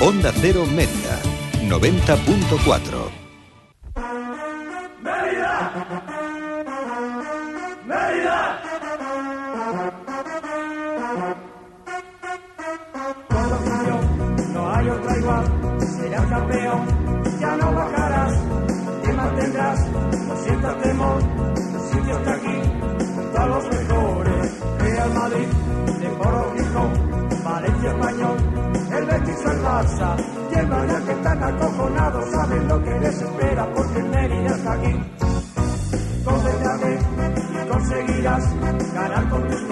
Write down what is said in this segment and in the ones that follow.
Onda Cero Mérida, 90.4. y el Málaga que están acojonados, saben lo que les espera, porque Mérida está aquí. Concéntrate y conseguirás ganar con tus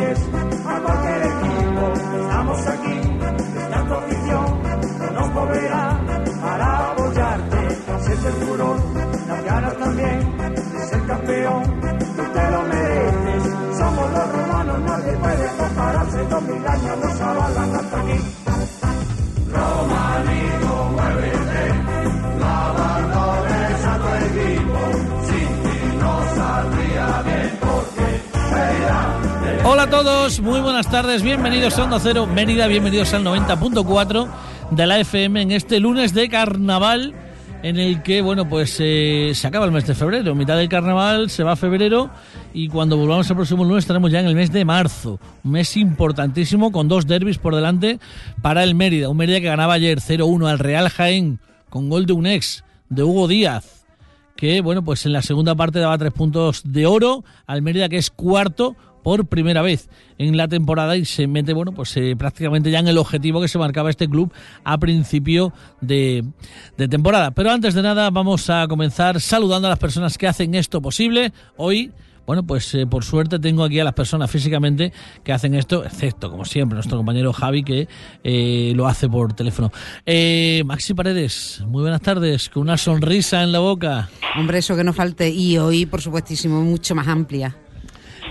Hola a todos, muy buenas tardes, bienvenidos a Onda Cero Mérida, bienvenidos al 90.4 de la FM en este lunes de carnaval en el que, bueno, pues eh, se acaba el mes de febrero, mitad del carnaval, se va a febrero y cuando volvamos el próximo lunes estaremos ya en el mes de marzo, un mes importantísimo con dos derbis por delante para el Mérida, un Mérida que ganaba ayer 0-1 al Real Jaén con gol de un ex, de Hugo Díaz, que bueno, pues en la segunda parte daba tres puntos de oro al Mérida que es cuarto por primera vez en la temporada y se mete, bueno, pues eh, prácticamente ya en el objetivo que se marcaba este club a principio de, temporada. Pero antes de nada vamos a comenzar saludando a las personas que hacen esto posible. Hoy bueno, pues eh, por suerte tengo aquí a las personas físicamente que hacen esto, excepto, como siempre, nuestro compañero Javi que eh, lo hace por teléfono. Eh, Maxi Paredes, muy buenas tardes, con una sonrisa en la boca. Hombre, eso que no falte. Y hoy, por supuestísimo, mucho más amplia.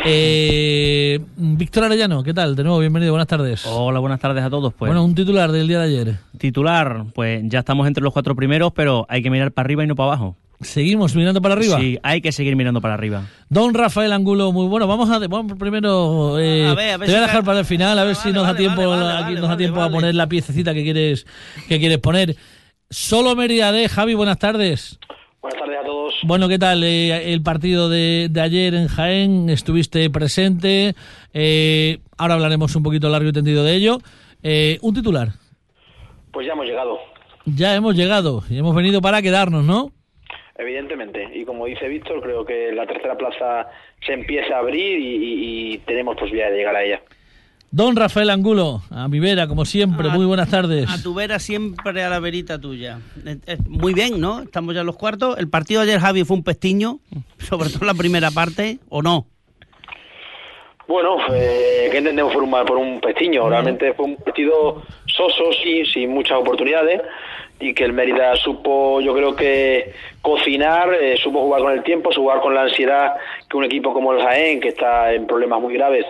Eh, Víctor Arellano, ¿qué tal? De nuevo, bienvenido, buenas tardes. Hola, buenas tardes a todos. Pues bueno, un titular del día de ayer. titular, pues ya estamos entre los cuatro primeros, pero hay que mirar para arriba y no para abajo. Seguimos mirando para arriba. Sí, hay que seguir mirando para arriba. Don Rafael Angulo, muy bueno. Vamos a vamos primero. eh, A ver, a ver te voy a dejar para el final, a ver Vale, si nos da tiempo, vale, aquí vale, nos da vale, tiempo a poner la piececita que quieres que quieres poner. Solo Mérida D, Javi, buenas tardes. Buenas tardes a todos. Bueno, ¿qué tal eh, el partido de, de ayer en Jaén? Estuviste presente. eh, ahora hablaremos un poquito largo y tendido de ello. Eh, un titular. Pues ya hemos llegado, Ya hemos llegado y hemos venido para quedarnos, ¿no? evidentemente. Y como dice Víctor, creo que la tercera plaza se empieza a abrir y, y- y tenemos posibilidad de llegar a ella. Don Rafael Angulo, a mi vera, como siempre, A- muy buenas tardes. A tu vera siempre a la verita tuya. Muy bien, ¿no? Estamos ya en los cuartos. El partido de ayer, Javi, fue un pestiño, sobre todo la primera parte, ¿o no? Bueno, eh, ¿qué entendemos por un, por un pestiño? Realmente fue un partido soso, sí, sin muchas oportunidades y que el Mérida supo, yo creo que cocinar, eh, supo jugar con el tiempo, supo jugar con la ansiedad que un equipo como el Jaén, que está en problemas muy graves,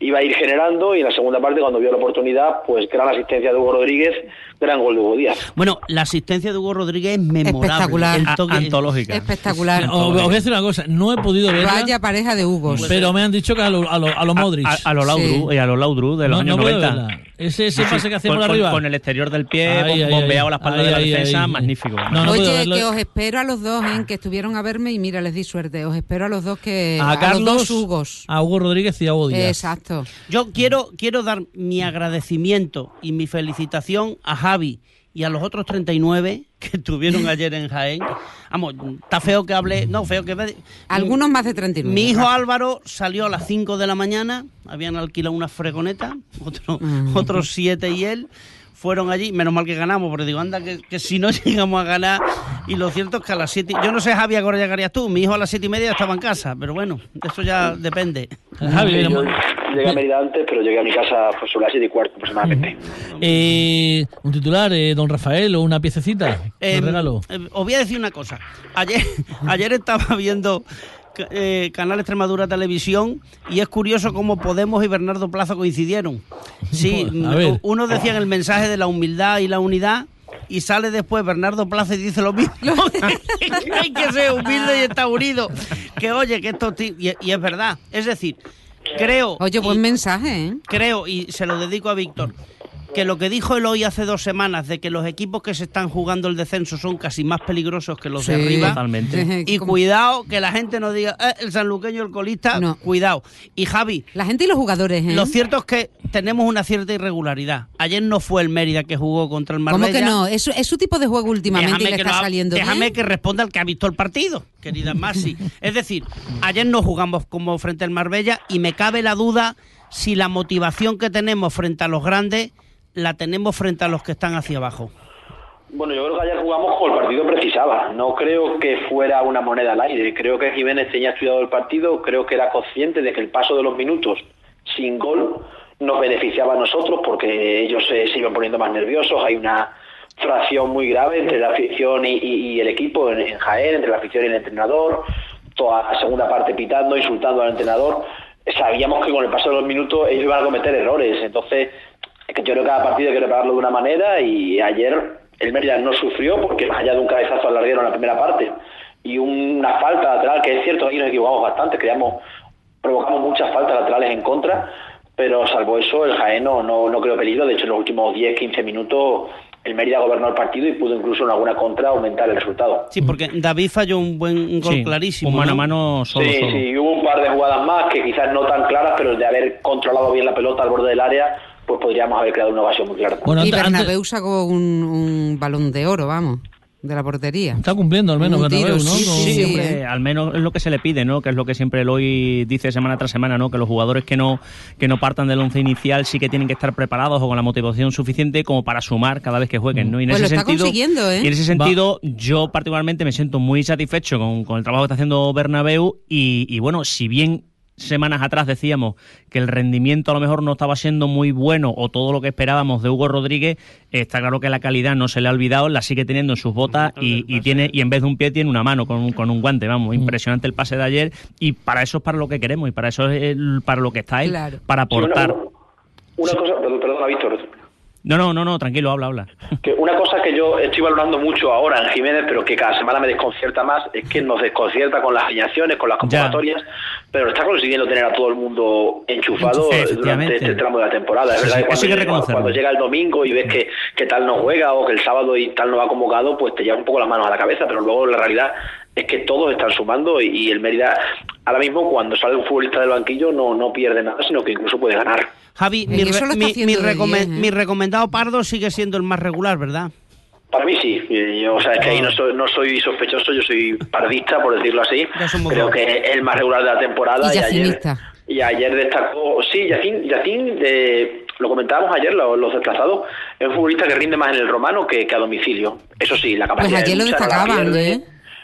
iba a ir generando y en la segunda parte, cuando vio la oportunidad, pues gran asistencia de Hugo Rodríguez, gran gol de Hugo Díaz. Bueno, la asistencia de Hugo Rodríguez es memorable. Espectacular. El toque- antológica. Espectacular. Os, os voy a decir una cosa, no he podido verla, Vaya pareja de Hugos. pero me han dicho que a lo, a lo, a lo Modric. A, a- a los Laudru, Sí. y a los Laudru de los no, años no puedo 90. verla. Ese, ese pase que hacemos con, arriba. con- con el exterior del pie, bombeado ahí. la espalda Ahí, de la ahí, defensa, ahí. magnífico. No, no puedo Oye, que os espero a los dos, ¿eh? que estuvieron a verme y mira, les di suerte. Os espero a los dos que. a los Carlos, dos Hugos. a Hugo Rodríguez y a Hugo Díaz. Exacto. Yo quiero, quiero dar mi agradecimiento y mi felicitación a Javi y a los otros 39 que estuvieron ayer en Jaén. Vamos, está feo que hable, no, feo que... Algunos más de 39. Mi hijo. Álvaro salió a las 5 de la mañana, habían alquilado una fregoneta, otro- Mm. otros siete y él fueron allí, menos mal que ganamos, porque digo, anda, que, que si no llegamos a ganar, y lo cierto es que a las 7, yo no sé Javi, ahora llegarías tú, mi hijo a las 7 y media estaba en casa, pero bueno, eso ya depende. Javi, Sí, mira, yo llegué a Mérida antes, pero llegué a mi casa pues, sobre las siete y cuarto aproximadamente. eh, un titular, eh, don Rafael, o una piececita, Eh, regalo. eh, os voy a decir una cosa. Ayer, ayer estaba viendo eh, Canal Extremadura Televisión y es curioso cómo Podemos y Bernardo Plaza coincidieron. Sí, uno decía en el mensaje de la humildad y la unidad y sale después Bernardo Plaza y dice lo mismo. Hay que ser humilde y estar unido. Que oye, que esto... Y, y es verdad. Es decir, creo... Oye, y- buen mensaje, ¿eh? creo, y se lo dedico a Víctor, que lo que dijo Eloy hace dos semanas de que los equipos que se están jugando el descenso son casi más peligrosos que los de arriba. Totalmente. Y cuidado que la gente no diga, "Eh, el sanluqueño, el colista, No. cuidado. Y Javi, La gente y los jugadores, ¿eh? lo cierto es que tenemos una cierta irregularidad. Ayer no fue el Mérida que jugó contra el Marbella. ¿Cómo que no? Es, es su tipo de juego últimamente y le que está ha- saliendo déjame bien. que responda el que ha visto el partido, querida Masi. es decir, ayer no jugamos como frente al Marbella y me cabe la duda si la motivación que tenemos frente a los grandes la tenemos frente a los que están hacia abajo. Bueno, yo creo que ayer jugamos como el partido precisaba. No creo que fuera una moneda al aire. Creo que Jiménez tenía estudiado el partido, creo que era consciente de que el paso de los minutos sin gol nos beneficiaba a nosotros porque ellos se, iban poniendo más nerviosos. Hay una fracción muy grave entre la afición y, y- el equipo en, en Jaén, entre la afición y el entrenador. Toda la segunda parte pitando, insultando al entrenador. Sabíamos que con el paso de los minutos ellos iban a cometer errores. Entonces, yo creo que cada partido hay que prepararlo de una manera y ayer el Mérida no sufrió porque más allá de un cabezazo al larguero en la primera parte y una falta lateral, que es cierto, ahí nos equivocamos bastante, creamos, provocamos muchas faltas laterales en contra, pero salvo eso, el Jaén no, no, no creó peligro. De hecho, en los últimos 10-15 minutos el Mérida gobernó el partido y pudo incluso en alguna contra aumentar el resultado. Sí, porque David falló un buen un gol Sí, clarísimo. Un mano ¿no? a mano solo, sí, solo. sí, hubo un par de jugadas más que quizás no tan claras, pero de haber controlado bien la pelota al borde del área, pues podríamos haber creado una ocasión muy clara. Bueno, y Bernabéu sacó un, un balón de oro, vamos, de la portería. está cumpliendo al menos Bernabéu, ¿no? sí, sí, hombre, al menos es lo que se le pide, ¿no? Que es lo que siempre Eloy dice semana tras semana, ¿no? Que los jugadores que no que no partan del once inicial sí que tienen que estar preparados o con la motivación suficiente como para sumar cada vez que jueguen, ¿no? Y en Pues ese lo está sentido, consiguiendo, ¿eh? y en ese sentido, yo particularmente me siento muy satisfecho con, con el trabajo que está haciendo Bernabéu y, y bueno, si bien semanas atrás decíamos que el rendimiento a lo mejor no estaba siendo muy bueno o todo lo que esperábamos de Hugo Rodríguez, está claro que la calidad no se le ha olvidado, la sigue teniendo en sus botas y, y tiene y en vez de un pie tiene una mano con un, con un guante, vamos, impresionante el pase de ayer y para eso es para lo que queremos y para eso es el- para lo que está él, Claro. para Sí, una- aportar. Una, cosa, perdón, perdona, Víctor, No, no, no, no, tranquilo, habla, habla. que una cosa que yo estoy valorando mucho ahora en Jiménez, pero que cada semana me desconcierta más, es que nos desconcierta con las alineaciones, con las convocatorias, pero está consiguiendo tener a todo el mundo enchufado durante este tramo de la temporada. Es verdad sí, que cuando, reconocerlo. cuando llega el domingo y ves que, que tal no juega o que el sábado y tal no va convocado, pues te lleva un poco las manos a la cabeza, pero luego la realidad es que todos están sumando y, y el Mérida ahora mismo cuando sale un futbolista del banquillo no, no pierde nada, sino que incluso puede ganar. Javi, mi, re- mi- mi recome- bien, ¿eh? mi recomendado Pardo sigue siendo el más regular, ¿verdad? Para mí sí, yo, o sea, es que ahí no soy, no soy sospechoso, yo soy pardista, por decirlo así. Creo que es el más regular de la temporada. Y ayer, yacinista. y ayer destacó, sí, Yacín, Yacín eh, lo comentábamos ayer, lo- los, desplazados, es un futbolista que rinde más en el romano que, que a domicilio. Eso sí, la capacidad Pues ayer de lo lucha no la destacaban, pierde, ¿eh?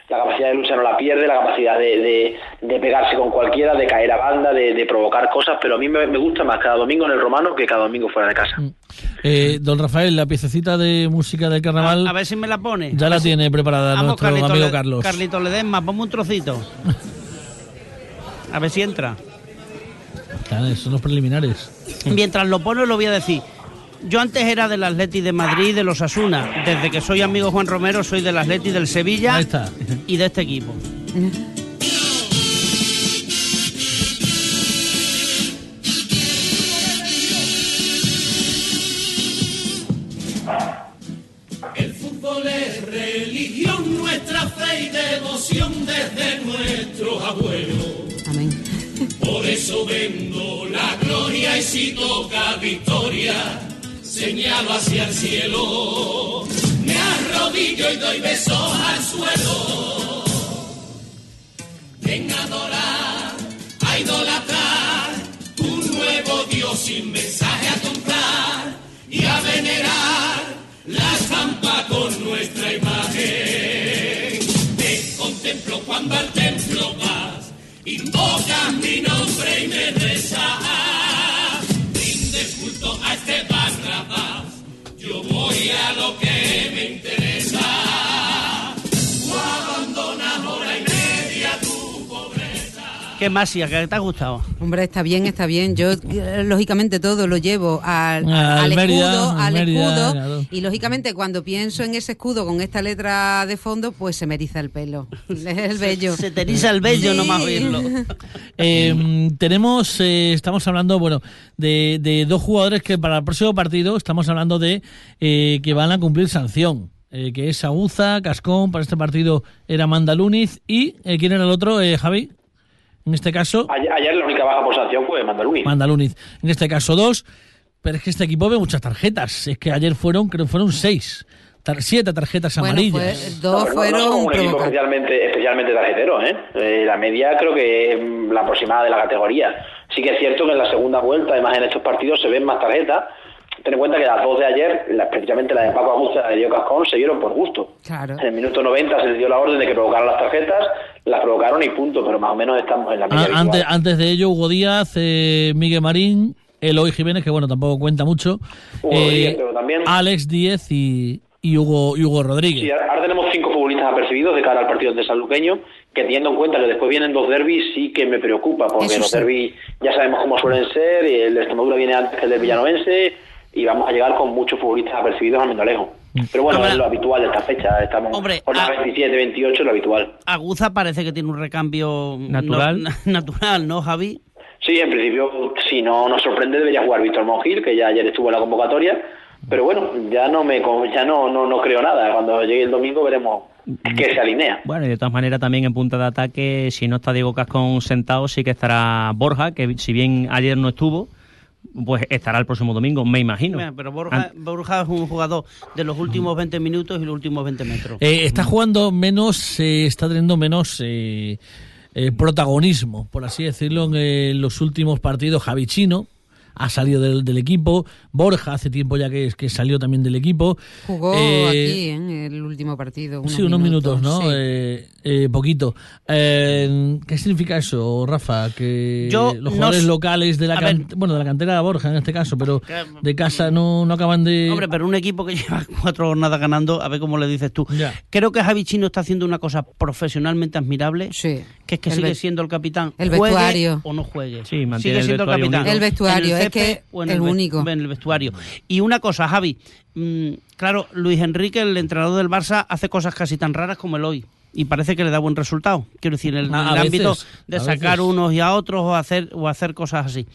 La capacidad de lucha no la pierde, la capacidad de, de- de pegarse con cualquiera, de caer a banda, de, de provocar cosas, pero a mí me, me gusta más cada domingo en el romano que cada domingo fuera de casa. Eh, don Rafael, la piececita de música del carnaval A, a ver si me la pone. ya la tiene preparada Vamos, nuestro Carlito amigo Le- Carlos. Carlito Ledesma, ponme un trocito. A ver si entra. Claro, son los preliminares. Mientras lo pone, lo voy a decir. Yo antes era del Atleti de Madrid de los Asuna. Desde que soy amigo Juan Romero, soy del Atleti del Sevilla Ahí está. y de este equipo. y si toca victoria, señalo hacia el cielo. Me arrodillo y doy besos al suelo. Ven a adorar, a idolatrar, un nuevo Dios sin mensaje a comprar ¿Qué más? ¿Qué te ha gustado? Hombre, está bien, está bien. Yo, eh, lógicamente, todo lo llevo al, Al al Mérida, escudo, al Mérida, escudo. claro. Y, lógicamente, cuando pienso en ese escudo con esta letra de fondo, pues se me eriza el pelo. Es el bello. Se te eriza el vello Sí. nomás oírlo. Eh, tenemos, eh, estamos hablando, bueno, de, de dos jugadores que para el próximo partido estamos hablando de eh, que van a cumplir sanción. eh, que es Aguza, Cascón, para este partido era Mandaluniz y eh, ¿quién era el otro, eh, Javi? En este caso, Ayer, ayer la única baja por sanción fue Mandaluni. Mandaluniz. En este caso dos, pero es que este equipo ve muchas tarjetas. Es que ayer fueron, creo que fueron seis, tar- siete tarjetas Bueno, amarillas. No, dos pero no- no fueron un equipo especialmente, especialmente tarjetero, ¿eh? Eh, La media creo que es mm, la aproximada de la categoría. Sí que es cierto que en la segunda vuelta, además en estos partidos, se ven más tarjetas. Ten en cuenta que las dos de ayer, la- precisamente la de Paco Aguza y la de Diego Cascón, se dieron por gusto. Claro. En el minuto 90 se les dio la orden de que provocaran las tarjetas, las provocaron y punto, pero más o menos estamos en la media Ah, antes, antes de ello, Hugo Díaz, eh, Miguel Marín, Eloy Jiménez, que bueno, tampoco cuenta mucho. Hugo eh, Rodríguez, pero también- Alex Díez y, y Hugo, y Hugo Rodríguez. Sí, ahora tenemos cinco futbolistas apercibidos de cara al partido de Sanluqueño, que teniendo en cuenta que después vienen dos derbis, sí que me preocupa, porque Eso los sí. derbis ya sabemos cómo suelen ser, y el de Extremadura viene antes que el del Villanovense, y vamos a llegar con muchos futbolistas apercibidos a Mindalejo. Pero bueno, Hombre, es lo habitual de esta fecha, estamos hombre, por las ah- 27, 28, es lo habitual. Aguza parece que tiene un recambio no- Natural. natural, ¿no, Javi? Sí, en principio, si no nos sorprende, debería jugar Víctor Mongil, que ya ayer estuvo en la convocatoria, pero bueno, ya no me con- ya no, no, no creo nada. Cuando llegue el domingo veremos qué se alinea. Bueno, y de todas maneras también en punta de ataque, si no está Diego Cascón sentado, sí que estará Borja, que si bien ayer no estuvo, pues estará el próximo domingo, me imagino. Mira, Pero Borja, Borja es un jugador de los últimos 20 minutos y los últimos 20 metros. Eh, está jugando menos, eh, está teniendo menos eh, eh, protagonismo, por así decirlo, en eh, los últimos partidos. Javi Chino ha salido del, del equipo, Borja hace tiempo ya que, que salió también del equipo. Jugó Eh, aquí en el último partido. sí, unos minutos, ¿no? sí. Eh, eh, poquito. Eh, ¿Qué significa eso, Rafa? Que Yo los jugadores locales de la can- ver. bueno de la cantera de Borja en este caso, pero Que- de casa no, no acaban de. Hombre, pero un equipo que lleva cuatro jornadas ganando, a ver cómo le dices tú. Ya. Creo que Javi Chino está haciendo una cosa profesionalmente admirable, Sí. Que es que El sigue siendo el capitán. el juegue vestuario. o no juegue. Sí, mantiene sigue el siendo el vestuario capitán. unido. El vestuario, es que césped o en el único. En el vestuario. Y una cosa, Javi. mm, claro, Luis Enrique, el entrenador del Barça, hace cosas casi tan raras como el hoy. Y parece que le da buen resultado. Quiero decir, en el, A- a el ámbito veces, de a sacar veces. unos y a otros o hacer, o hacer cosas así.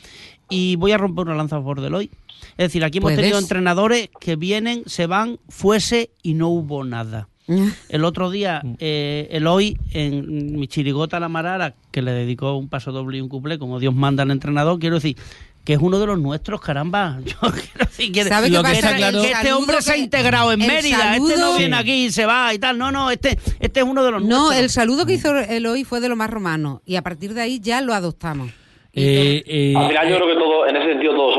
Y voy a romper una lanza por Deloy. Es decir, aquí hemos ¿Puedes? tenido entrenadores que vienen, se van, fuese y no hubo nada. El otro día, eh, Eloy, en mi chirigota La Marara, que le dedicó un paso doble y un cuplé, como Dios manda al entrenador, quiero decir que es uno de los nuestros, caramba. Yo quiero decir que, ¿Sabe Lo que pasa? claro- que El este hombre se ha integrado en el Mérida, este no viene Sí. aquí y se va y tal. No, no, este, este es uno de los No, nuestros. el saludo que hizo él hoy fue de lo más romano y a partir de ahí ya lo adoptamos. Eh, eh, Al final yo creo que todo, en ese sentido todos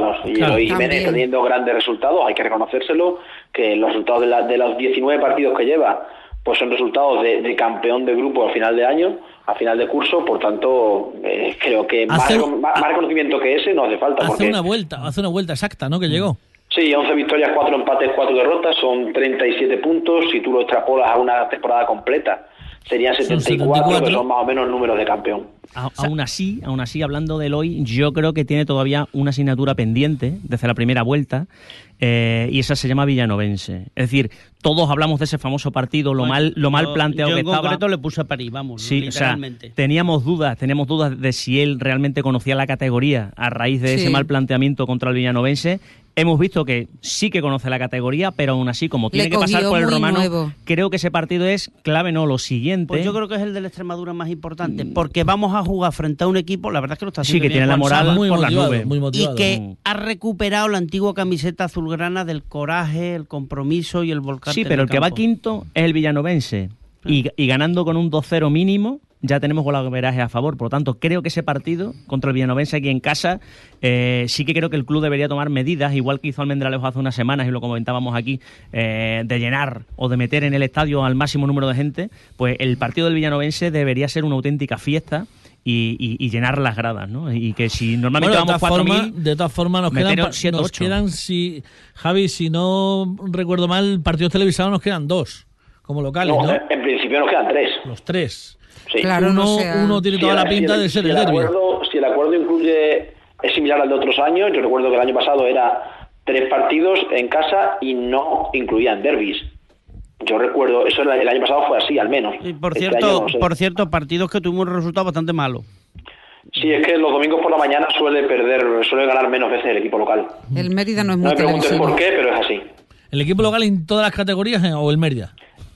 resultados. Y Claro. Jiménez También. está teniendo grandes resultados, hay que reconocérselo, que los resultados de, la- de los 19 partidos que lleva, pues son resultados de, de campeón de grupo al final de año, a final de curso, por tanto, eh, creo que más, Hace- recon- más- más reconocimiento que ese no hace falta. hace porque una vuelta, hace una vuelta exacta, ¿no? Que llegó. Sí, 11 victorias, 4 empates, 4 derrotas, son 37 puntos. Si tú lo extrapolas a una temporada completa, serían Son 74, 74. que son más o menos números de campeón. A- aún así, aún así, hablando del hoy, yo creo que tiene todavía una asignatura pendiente desde la primera vuelta eh, y esa se llama Villanovense. Es decir, todos hablamos de ese famoso partido, lo Bueno, mal, lo mal yo- planteado yo que en estaba. concreto le puse a París, vamos, Sí, o sea, literalmente. teníamos dudas, teníamos dudas de si él realmente conocía la categoría a raíz de ese Sí. mal planteamiento contra el Villanovense. Hemos visto que sí que conoce la categoría, pero aún así, como tiene Le que pasar por el romano, nuevo. creo que ese partido es clave, no lo siguiente. Pues yo creo que es el de la Extremadura más importante, porque vamos a jugar frente a un equipo, la verdad es que lo está Sí, haciendo que bien tiene la moral muy por las motivado, nubes. muy y que ha recuperado la antigua camiseta azulgrana del coraje, el compromiso y el volcán. Sí, pero el que va quinto es el villanovense. Y, y ganando con un 2-0 mínimo, ya tenemos golaveraje a favor. Por lo tanto, creo que ese partido contra el villanovense aquí en casa, eh, sí que creo que el club debería tomar medidas, igual que hizo Almendralejo hace unas semanas y lo comentábamos aquí, eh, de llenar o de meter en el estadio al máximo número de gente. Pues el partido del villanovense debería ser una auténtica fiesta. Y, y- y llenar las gradas, ¿no? Y que si normalmente Bueno, vamos todas formas, 4.000... de todas formas nos quedan, siete, nos quedan si Javi, si no recuerdo mal, partidos televisados nos quedan dos como locales, No, ¿no? En principio nos quedan tres. Los tres. Sí. Claro, uno, no sea- uno tiene Si toda la pinta si el- de ser si el el acuerdo, si el acuerdo incluye es similar al de otros años, yo recuerdo que el año pasado era tres partidos en casa y no incluían derbis. Yo recuerdo, eso era- el año pasado fue así, al menos. Y por Este cierto, año no sé. por cierto, partidos que tuvimos un resultado bastante malo. Sí, es que los domingos por la mañana suele perder, suele ganar menos veces el equipo local. El Mérida no es No muy me preguntes televisivo. por qué, pero es así. ¿El equipo local en todas las categorías eh, o el Mérida?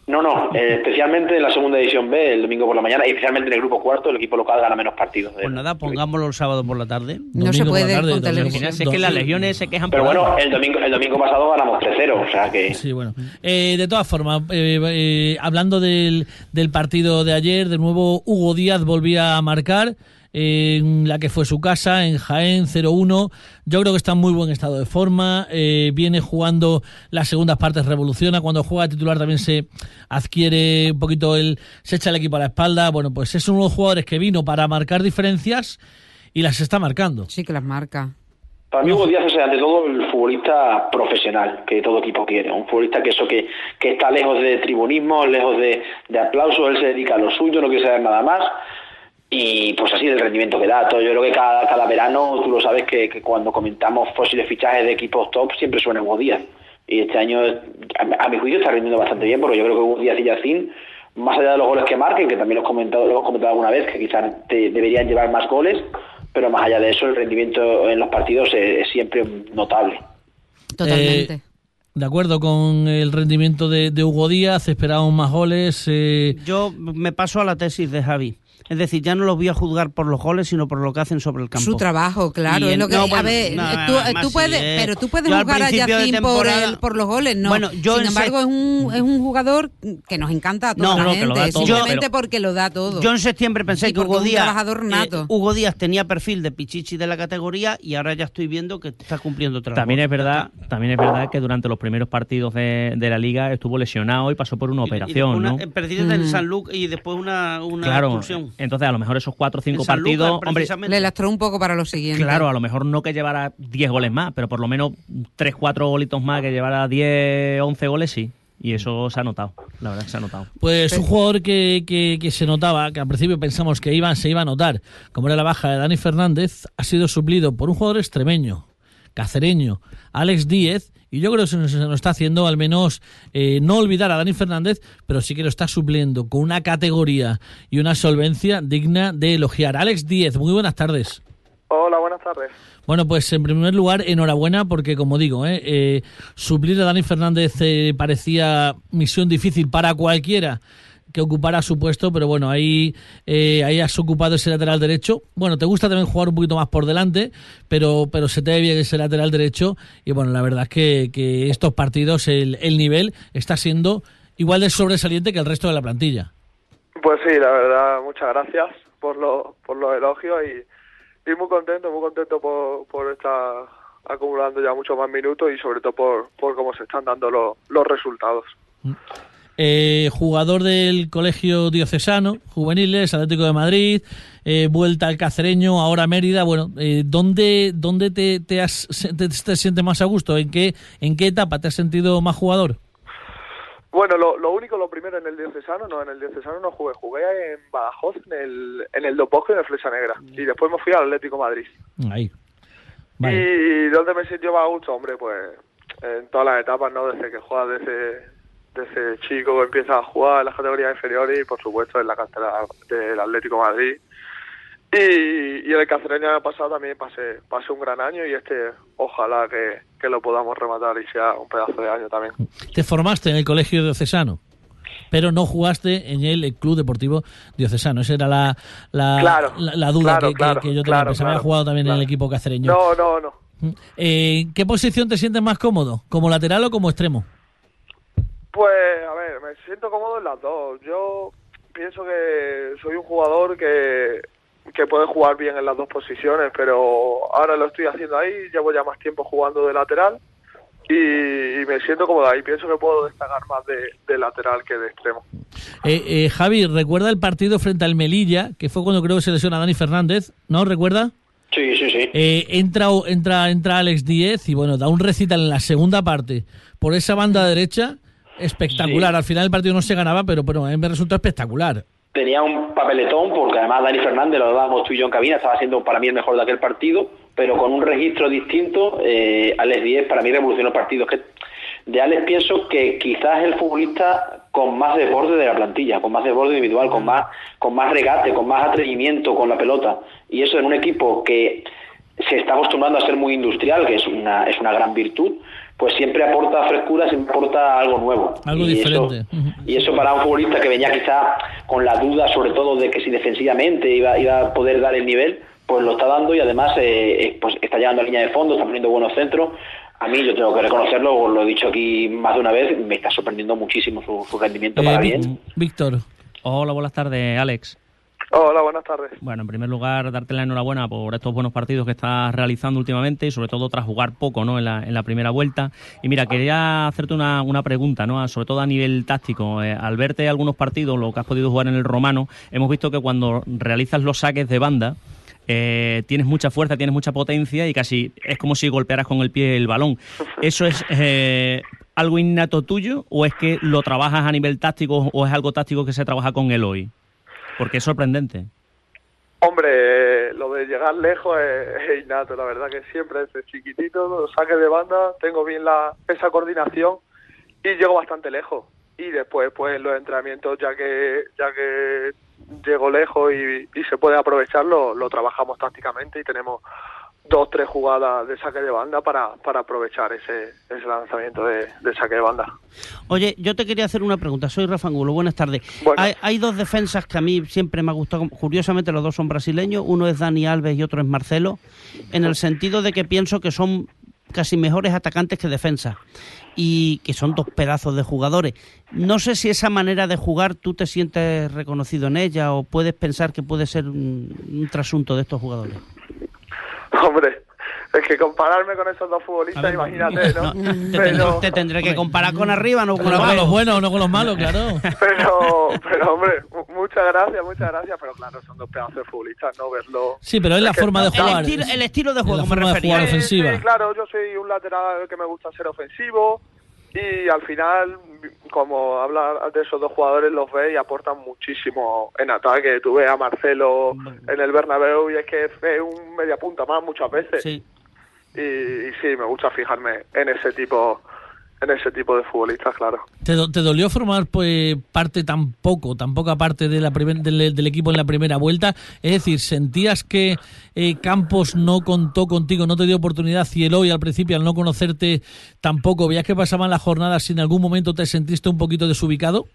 No, no, eh, especialmente en la segunda edición B, el domingo por la mañana, y especialmente en el grupo cuarto, el equipo local gana menos partidos. Pues nada, pongámoslo el sábado por la tarde. No se Domingo por la puede tarde, con televisión. Es que las legiones se quejan Pero por bueno, el domingo, el domingo pasado ganamos 3-0, o sea que... Sí, bueno. Eh, de todas formas, eh, eh, hablando del, del partido de ayer, de nuevo Hugo Díaz volvía a marcar en la que fue su casa, en Jaén 0-1. Yo creo que está en muy buen estado de forma. eh, viene jugando las segundas partes, revoluciona. Cuando juega de titular también se adquiere un poquito el. se echa el equipo a la espalda. Bueno, pues es uno de los jugadores que vino para marcar diferencias y las está marcando. Sí, que las marca. Para mí Hugo Díaz es ante todo el futbolista profesional que todo equipo quiere, un futbolista que eso que, que está lejos de tribunismo, lejos de, de aplausos, él se dedica a lo suyo, no quiere saber nada más y pues así el rendimiento que da. Todo, yo creo que cada, cada verano, tú lo sabes que, que cuando comentamos fósiles fichajes de equipos top siempre suena Hugo Díaz y este año a, a mi juicio está rindiendo bastante bien porque yo creo que Hugo Díaz y Yacín más allá de los goles que marquen, que también lo, he comentado, lo hemos comentado alguna vez, que quizás te- deberían llevar más goles, pero más allá de eso, el rendimiento en los partidos es, es siempre notable. Totalmente. Eh, de acuerdo con el rendimiento de, de Hugo Díaz, esperábamos más goles. eh, Yo me paso a la tesis de Javi. Es decir, ya no los voy a juzgar por los goles, sino por lo que hacen sobre el campo. Su trabajo, claro, Y es lo que no, a bueno, ver, no, tú, además tú sí, puedes, eh. pero tú puedes Yo al jugar a principio de Yacín por el, por los goles, no. Bueno, yo Sin embargo, es un es un jugador que nos encanta a toda No, la no, que gente, lo da todo, simplemente pero- porque lo da todo. Yo en septiembre pensé Y que Hugo Díaz, trabajador nato. eh, Hugo Díaz tenía perfil de pichichi de la categoría y ahora ya estoy viendo que está cumpliendo otra También es verdad, también es verdad que durante los primeros partidos de, de la liga estuvo lesionado y pasó por una Y- y operación, ¿no? una- eh, perdido en el San Luc y después una, una Claro, expulsión. Entonces a lo mejor esos cuatro o cinco Lucas, partidos, hombre. Le lastró un poco para lo siguiente. claro, a lo mejor no que llevara 10 goles más, pero por lo menos 3, 4 golitos más que llevara 10, 11 goles, sí. Y eso se ha notado, la verdad que se ha notado. Pues un jugador que, que- que se notaba, que al principio pensamos que iba, se iba a notar, como era la baja de Dani Fernández, ha sido suplido por un jugador extremeño, cacereño, Alex Díez, y yo creo que se nos, se nos está haciendo al menos eh, no olvidar a Dani Fernández, pero sí que lo está supliendo con una categoría y una solvencia digna de elogiar. Alex Díez, muy buenas tardes. Hola, buenas tardes. Bueno, pues en primer lugar, enhorabuena porque, como digo, eh, eh, suplir a Dani Fernández eh, parecía misión difícil para cualquiera que ocupara su puesto, pero bueno, ahí, eh, ahí has ocupado ese lateral derecho. Bueno, te gusta también jugar un poquito más por delante, pero, pero se te ve bien ese lateral derecho y bueno, la verdad es que, que estos partidos el, el nivel está siendo igual de sobresaliente que el resto de la plantilla. Pues sí, la verdad, muchas gracias por, lo, por los elogios y, y muy contento, muy contento por, por estar acumulando ya muchos más minutos y sobre todo por, por cómo se están dando los, los resultados. Eh, jugador del Colegio Diocesano, Juveniles, Atlético de Madrid, eh, vuelta al Cacereño, ahora Mérida. Bueno, eh, ¿dónde, dónde te, te, has, te, te sientes más a gusto? ¿En qué, ¿En qué etapa te has sentido más jugador? Bueno, lo, lo único, lo primero en el Diocesano, no, en el Diocesano no jugué, jugué en Badajoz, en el, en el y en el Flecha Negra. Y después me fui al Atlético de Madrid. Ahí. Vale. ¿Y dónde me siento más a gusto? Hombre, pues en todas las etapas, ¿no? Desde que juega desde, desde chico, que empieza a jugar en las categorías inferiores y, por supuesto, en la cantera del Atlético de Madrid. Y, y en el año pasado también pasé, pasé un gran año y este ojalá que, que lo podamos rematar y sea un pedazo de año también. Te formaste en el Colegio Diocesano, pero no jugaste en el Club Deportivo Diocesano. Esa era la, la, Claro, la, la duda claro, que, que- claro, que yo tenía. Pensaba, había jugado también en el equipo cacereño. No, no, no. Eh, ¿En qué posición te sientes más cómodo? ¿Como lateral o como extremo? Pues, a ver, me siento cómodo en las dos. Yo pienso que soy un jugador que, que puede jugar bien en las dos posiciones, pero ahora lo estoy haciendo ahí, llevo ya más tiempo jugando de lateral y, y me siento cómodo ahí. Pienso que puedo destacar más de, de lateral que de extremo. Eh, eh, Javi, ¿recuerda el partido frente al Melilla, que fue cuando creo que se lesiona Dani Fernández? ¿No recuerda? Sí, sí, sí. Eh, entra, entra, entra Alex Díez y bueno, da un recital en la segunda parte por esa banda derecha espectacular. Sí. Al final el partido no se ganaba, pero, pero a mí me resultó espectacular. tenía un papeletón, porque además Dani Fernández, lo hablábamos tú y yo en cabina, estaba siendo para mí el mejor de aquel partido, pero con un registro distinto, eh, Alex Díez para mí revolucionó el partido. Que de Alex pienso que quizás es el futbolista con más desborde de la plantilla, con más desborde individual, con más, con más regate, con más atrevimiento con la pelota. Y eso en un equipo que se está acostumbrando a ser muy industrial, que es una, es una gran virtud, pues siempre aporta frescura, siempre aporta algo nuevo. Algo y diferente. Eso, y eso para un futbolista que venía quizá con la duda sobre todo de que si defensivamente iba, iba a poder dar el nivel, pues lo está dando y además eh, eh, pues está llegando a línea de fondo, está poniendo buenos centros. A mí, yo tengo que reconocerlo, lo he dicho aquí más de una vez, me está sorprendiendo muchísimo su, su rendimiento para Eh, bien. Vic- Víctor. Hola, buenas tardes, Alex. Hola, buenas tardes. Bueno, en primer lugar, darte la enhorabuena por estos buenos partidos que estás realizando últimamente y sobre todo tras jugar poco ¿no? en, la, en la primera vuelta. Y mira, quería hacerte una, pregunta, ¿no? sobre todo a nivel táctico. Eh, al verte algunos partidos, lo que has podido jugar en el romano, hemos visto que cuando realizas los saques de banda, eh, tienes mucha fuerza, tienes mucha potencia y casi es como si golpearas con el pie el balón. ¿Eso es eh, algo innato tuyo o es que lo trabajas a nivel táctico o es algo táctico que se trabaja con él hoy? Porque es sorprendente. Hombre, lo de llegar lejos es, innato, la verdad que siempre desde chiquitito, los saques de banda, tengo bien la, esa coordinación y llego bastante lejos. Y después, pues, los entrenamientos, ya que ya que llego lejos y, y se puede aprovechar, lo trabajamos tácticamente y tenemos dos, tres jugadas de saque de banda para, para aprovechar ese, ese lanzamiento de, de saque de banda. Oye, yo te quería hacer una pregunta. Soy Rafa Angulo. Buenas tardes. Hay, hay dos defensas que a mí siempre me ha gustado. Curiosamente, los dos son brasileños. Uno es Dani Alves y otro es Marcelo. En el sentido de que pienso que son casi mejores atacantes que defensas. Y que son dos pedazos de jugadores. No sé si esa manera de jugar tú te sientes reconocido en ella o puedes pensar que puede ser un, un trasunto de estos jugadores. Hombre, es que compararme con esos dos futbolistas, imagínate, ¿no? Te, tendré, Pero- te tendré que comparar con arriba, no con los buenos, no con los malos, claro. Pero, pero hombre, mu- muchas gracias, muchas gracias, pero claro, son dos pedazos de futbolistas, no verlo. Sí, pero es la forma de jugar. El estilo, el estilo de Es juego la me forma de refería. jugar Sí, ofensiva. sí, claro, yo soy un lateral que me gusta ser ofensivo y al final, como hablar de esos dos jugadores, los ves y aportan muchísimo en ataque. Tú ves a Marcelo en el Bernabéu y es que es un media punta más muchas veces. Sí. Y, y sí, me gusta fijarme en ese tipo en ese tipo de futbolistas, claro. ¿Te, do- te dolió formar pues, parte tan poco, tan poca parte de la del, del equipo en la primera vuelta? Es decir, ¿sentías que eh, Campos no contó contigo, no te dio oportunidad y el hoy al principio, al no conocerte tampoco, veías que pasaban las jornadas si en algún momento te sentiste un poquito desubicado?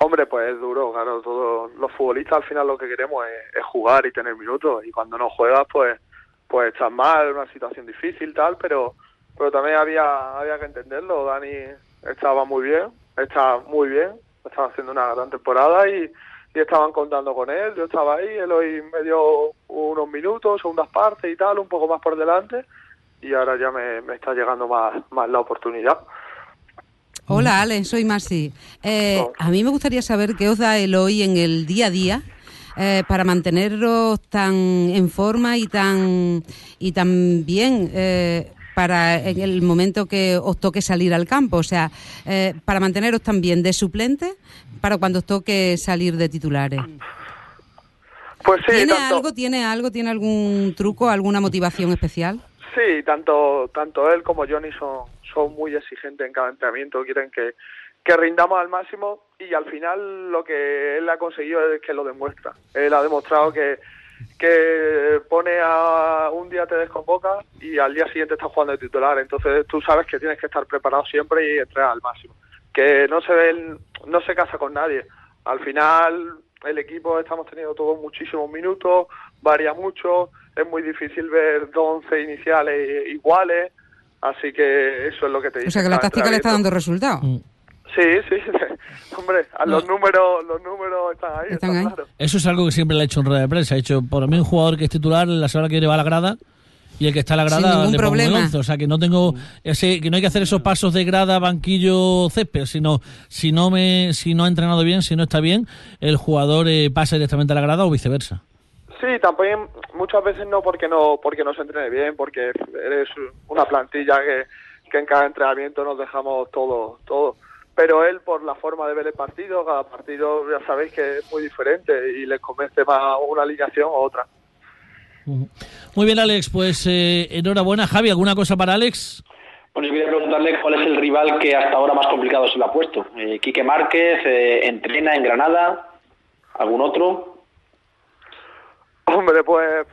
Hombre, pues es duro, claro, todos los futbolistas al final lo que queremos es, es jugar y tener minutos y cuando no juegas pues pues estás mal, una situación difícil tal, pero pero también había había que entenderlo, Dani estaba muy bien, está muy bien, estaba haciendo una gran temporada y, y estaban contando con él, yo estaba ahí, él hoy me dio unos minutos, segundas partes y tal, un poco más por delante. Y ahora ya me, me está llegando más, más la oportunidad. Hola, Ale, soy Masi. Eh, a mí me gustaría saber qué os da el hoy en el día a día eh, para manteneros tan en forma y tan y tan bien eh, para en el momento que os toque salir al campo, o sea, eh, para manteneros tan bien de suplente para cuando os toque salir de titulares. Pues sí, ¿Tiene tanto- algo, tiene algo, tiene algún truco, alguna motivación especial? Sí, tanto tanto él como Johnny son, son muy exigentes en cada entrenamiento, quieren que, que rindamos al máximo y al final lo que él ha conseguido es que lo demuestra. Él ha demostrado que, que pone a un día te desconvoca y al día siguiente está jugando de titular, entonces tú sabes que tienes que estar preparado siempre y entrenar al máximo. Que no se ve, el- no se casa con nadie. Al final el equipo estamos teniendo todos muchísimos minutos, varía mucho, es muy difícil ver dos once iniciales iguales, así que eso es lo que te dice. O sea que la táctica le está dando resultado. Sí, sí, hombre, a los números los números están ahí, Están está ahí. claro. Eso es algo que siempre le ha hecho en rueda de prensa. Ha hecho, por mí, un jugador que es titular, la semana que viene va a la grada y el que está a la Sin grada ningún le pongo el problema. once. O sea, que no tengo ese, que no hay que hacer esos pasos de grada, banquillo, césped, sino si no me, si no ha entrenado bien, si no está bien, el jugador eh, pasa directamente a la grada o viceversa. Sí, también muchas veces no porque no porque no se entrene bien, porque eres una plantilla que, que en cada entrenamiento nos dejamos todo todo. Pero él por la forma de ver el partido, cada partido ya sabéis que es muy diferente y les convence más una alineación o otra. Muy bien, Alex, pues eh, enhorabuena. Javi, ¿alguna cosa para Alex? Bueno, yo quería preguntarle cuál es el rival que hasta ahora más complicado se lo ha puesto. Eh, Quique Márquez, eh, entrena en Granada, ¿algún otro? Hombre, pues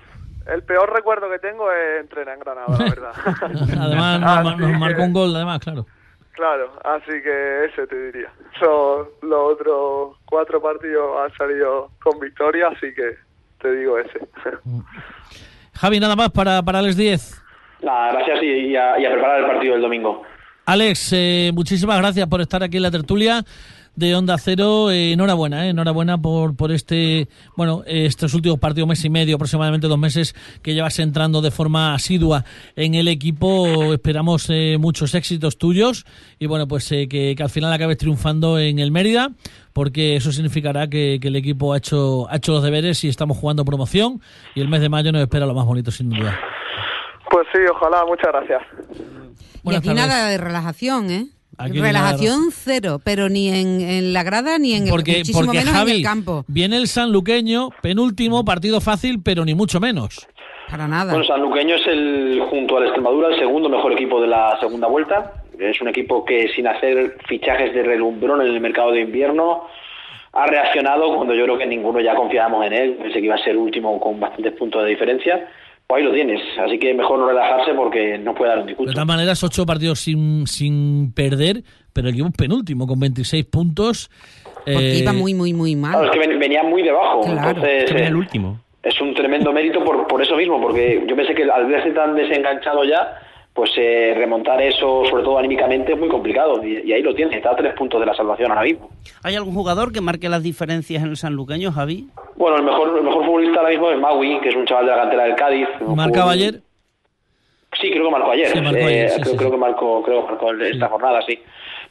el peor recuerdo que tengo es entrenar en Granada, la verdad. además, nos, nos marcó un gol, además, claro. Claro, así que ese te diría. Son los otros cuatro partidos han salido con victoria, así que te digo ese. Javi, nada más para, para Alex 10. Nada, gracias y, y a, y a preparar el partido del domingo. Alex, eh, muchísimas gracias por estar aquí en la tertulia de Onda Cero. Eh, enhorabuena, eh, enhorabuena por, por este, bueno, eh, estos últimos partidos, mes y medio, aproximadamente dos meses que llevas entrando de forma asidua en el equipo. Esperamos eh, muchos éxitos tuyos y bueno, pues eh, que, que al final acabes triunfando en el Mérida, porque eso significará que, que el equipo ha hecho, ha hecho los deberes y estamos jugando promoción y el mes de mayo nos espera lo más bonito, sin duda. Pues sí, ojalá, muchas gracias. Y aquí tardes. nada de relajación, ¿eh? Relajación cero, pero ni en, en la grada ni en el, porque, muchísimo porque menos Javi, en el campo. viene el sanluqueño, penúltimo, partido fácil, pero ni mucho menos. Para nada. Bueno, Sanluqueño es el, junto al Extremadura, el segundo mejor equipo de la segunda vuelta. Es un equipo que sin hacer fichajes de relumbrón en el mercado de invierno ha reaccionado cuando yo creo que ninguno ya confiábamos en él. Pensé que iba a ser último con bastantes puntos de diferencia. Pues ahí lo tienes. Así que mejor no relajarse porque no puede dar un De disgusto. todas maneras, ocho partidos sin, sin perder, pero el equipo penúltimo con 26 puntos. Porque Eh, iba muy, muy, muy mal. Claro, es que ven- venía muy debajo. Claro. Entonces, es eh, el último. es un tremendo mérito por, por eso mismo, porque yo pensé que al verse tan desenganchado ya, pues eh, remontar eso, sobre todo anímicamente, es muy complicado. Y, y ahí lo tiene, está a tres puntos de la salvación ahora mismo. ¿Hay algún jugador que marque las diferencias en el sanluqueño, Javi? Bueno, el mejor, el mejor futbolista ahora mismo es Magui, que es un chaval de la cantera del Cádiz. ¿Marcaba ayer? Sí, creo que marcó ayer. Sí, marcó Eh, sí, creo, sí, creo que marcó, creo que marcó esta jornada, sí.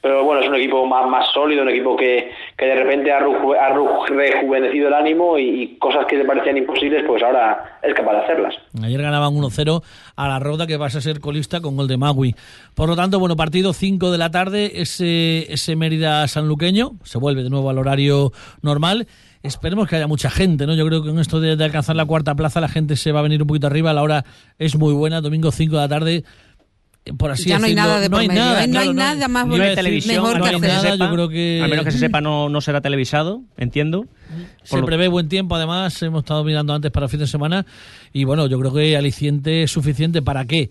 Pero bueno, es un equipo más, más sólido, un equipo que, que de repente ha, reju- ha reju- rejuvenecido el ánimo y, cosas que le parecían imposibles, pues ahora es capaz de hacerlas. Ayer ganaban 1-0 a la Roda, que vas a ser colista con gol de Magui. Por lo tanto, bueno, partido 5 de la tarde, ese, ese Mérida sanluqueño, se vuelve de nuevo al horario normal. Esperemos que haya mucha gente, ¿no? Yo creo que con esto de, de alcanzar la cuarta plaza la gente se va a venir un poquito arriba. La hora es muy buena, domingo 5 de la tarde. Por así Ya no hay nada de no por hay medio, nada, ¿eh? No hay claro, nada más decir, televisión, mejor no que se nada, sepa, yo creo que al menos que se sepa no, no será televisado, entiendo. Se Por lo- prevé buen tiempo, además, hemos estado mirando antes para el fin de semana y bueno, yo creo que aliciente es suficiente para que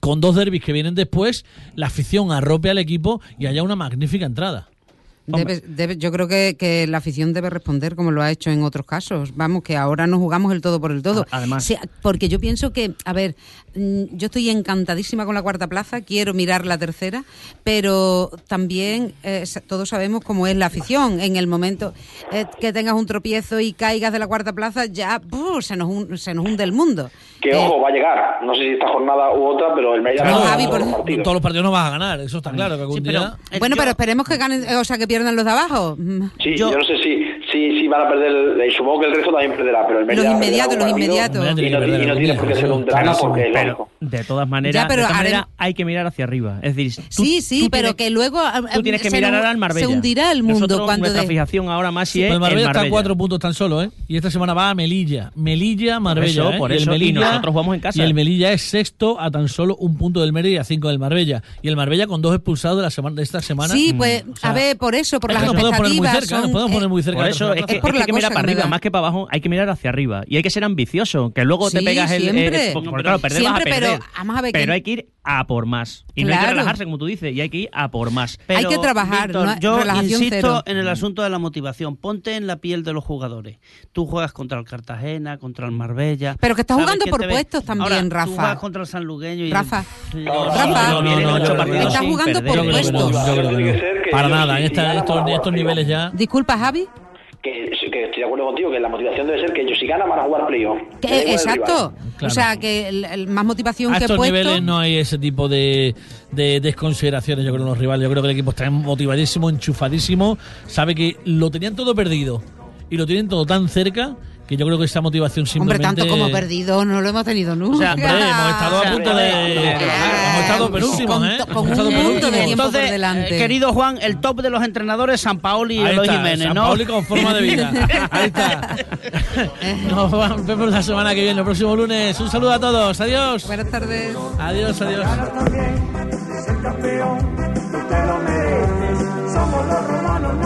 con dos derbis que vienen después, la afición arrope al equipo y haya una magnífica entrada. Debe- debe- yo creo que, que la afición debe responder como lo ha hecho en otros casos. Vamos, que ahora no jugamos el todo por el todo. Además. Sí, porque yo pienso que, a ver, mm, yo estoy encantadísima con la cuarta plaza, quiero mirar la tercera, pero también eh, todos sabemos cómo es la afición. En el momento eh, que tengas un tropiezo y caigas de la cuarta plaza, ya ¡buh! se, nos, hun- se nos hunde el mundo. Que Eh, ojo, va a llegar. No sé si esta jornada u otra, pero el Mérida No, va a Javi, ganar por- todos los partidos. Todos los partidos no vas a ganar, eso está claro, que algún Sí, pero- día... Bueno, yo- pero esperemos que ganen, eh, o sea, que pierdan los de abajo. Mm. Sí, Yo- yo, no sé si, si, si van a perder, el- y supongo que el resto también perderá, pero el Los Mérida inmediatos, los un partido inmediatos. Y no, y no tiene por qué ser eso un drama porque es lógico. de todas maneras, Ya, pero de todas maneras hay que mirar hacia arriba. Es decir, tú- Sí, sí, tú pero tienes- que luego tú tienes que se mirar ahora al Marbella. Se hundirá el mundo Nosotros, cuando nuestra de- fijación ahora más Pues es el Marbella el está a Marbella. cuatro puntos tan solo, ¿eh? Y esta semana va a Melilla. Melilla, Marbella. eso, ¿eh? por Y el eso, y Melilla- nosotros jugamos en casa. Y el Melilla es sexto a tan solo un punto del Mérida y a cinco del Marbella. Y el Marbella con dos expulsados de la semana de esta semana. Sí, pues, O sea, a ver, por eso, por las que nos podemos poner muy expectativas. cerca, nos podemos poner eh, muy cerca. Eso es que. Es por es que la hay que mirar para arriba, más que para abajo, hay que mirar hacia arriba. Y hay que ser ambicioso, que luego te pegas el... siempre. el- porque, No, pero- claro, perder vas a siempre, pero perder. vamos a ver Pero que- hay que ir a por más. Y no hay que relajarse, como tú dices, y hay que ir a por más. Hay que trabajar, Víctor, no- yo insisto cero. en el asunto de la motivación. Ponte en la piel de los jugadores. Tú juegas contra el Cartagena, contra el Marbella. Pero que estás ¿Sabes jugando por puestos también, Ahora, Rafa. Tú juegas contra el y... Rafa. Rafa. No, no. Estás jugando por Yo creo que puestos. Para nada, en estos, niveles ya. Disculpa, Javi. Que, que estoy de acuerdo contigo, que la motivación debe ser que ellos si ganan van a jugar playoff. Exacto. Claro. O sea, que el, el más motivación A que estos puesto. niveles no hay ese tipo de, de desconsideraciones, yo creo, en los rivales. Yo creo que el equipo está motivadísimo, enchufadísimo. Sabe que lo tenían todo perdido y lo tienen todo tan cerca que yo creo que esa motivación Hombre, simplemente... tanto como perdido no lo hemos tenido nunca. O sea, Hombre, hemos estado a punto de... Hemos estado penúltimos, ¿eh? con un mundo de por Entonces, delante. eh, querido Juan, el top de los entrenadores, San Paoli y Ahí Eloy está, Jiménez, San ¿no? Paoli con forma de vida. Ahí está. Nos vemos la semana que viene, el próximo lunes. Un saludo a todos. Adiós. Buenas tardes. Adiós, adiós.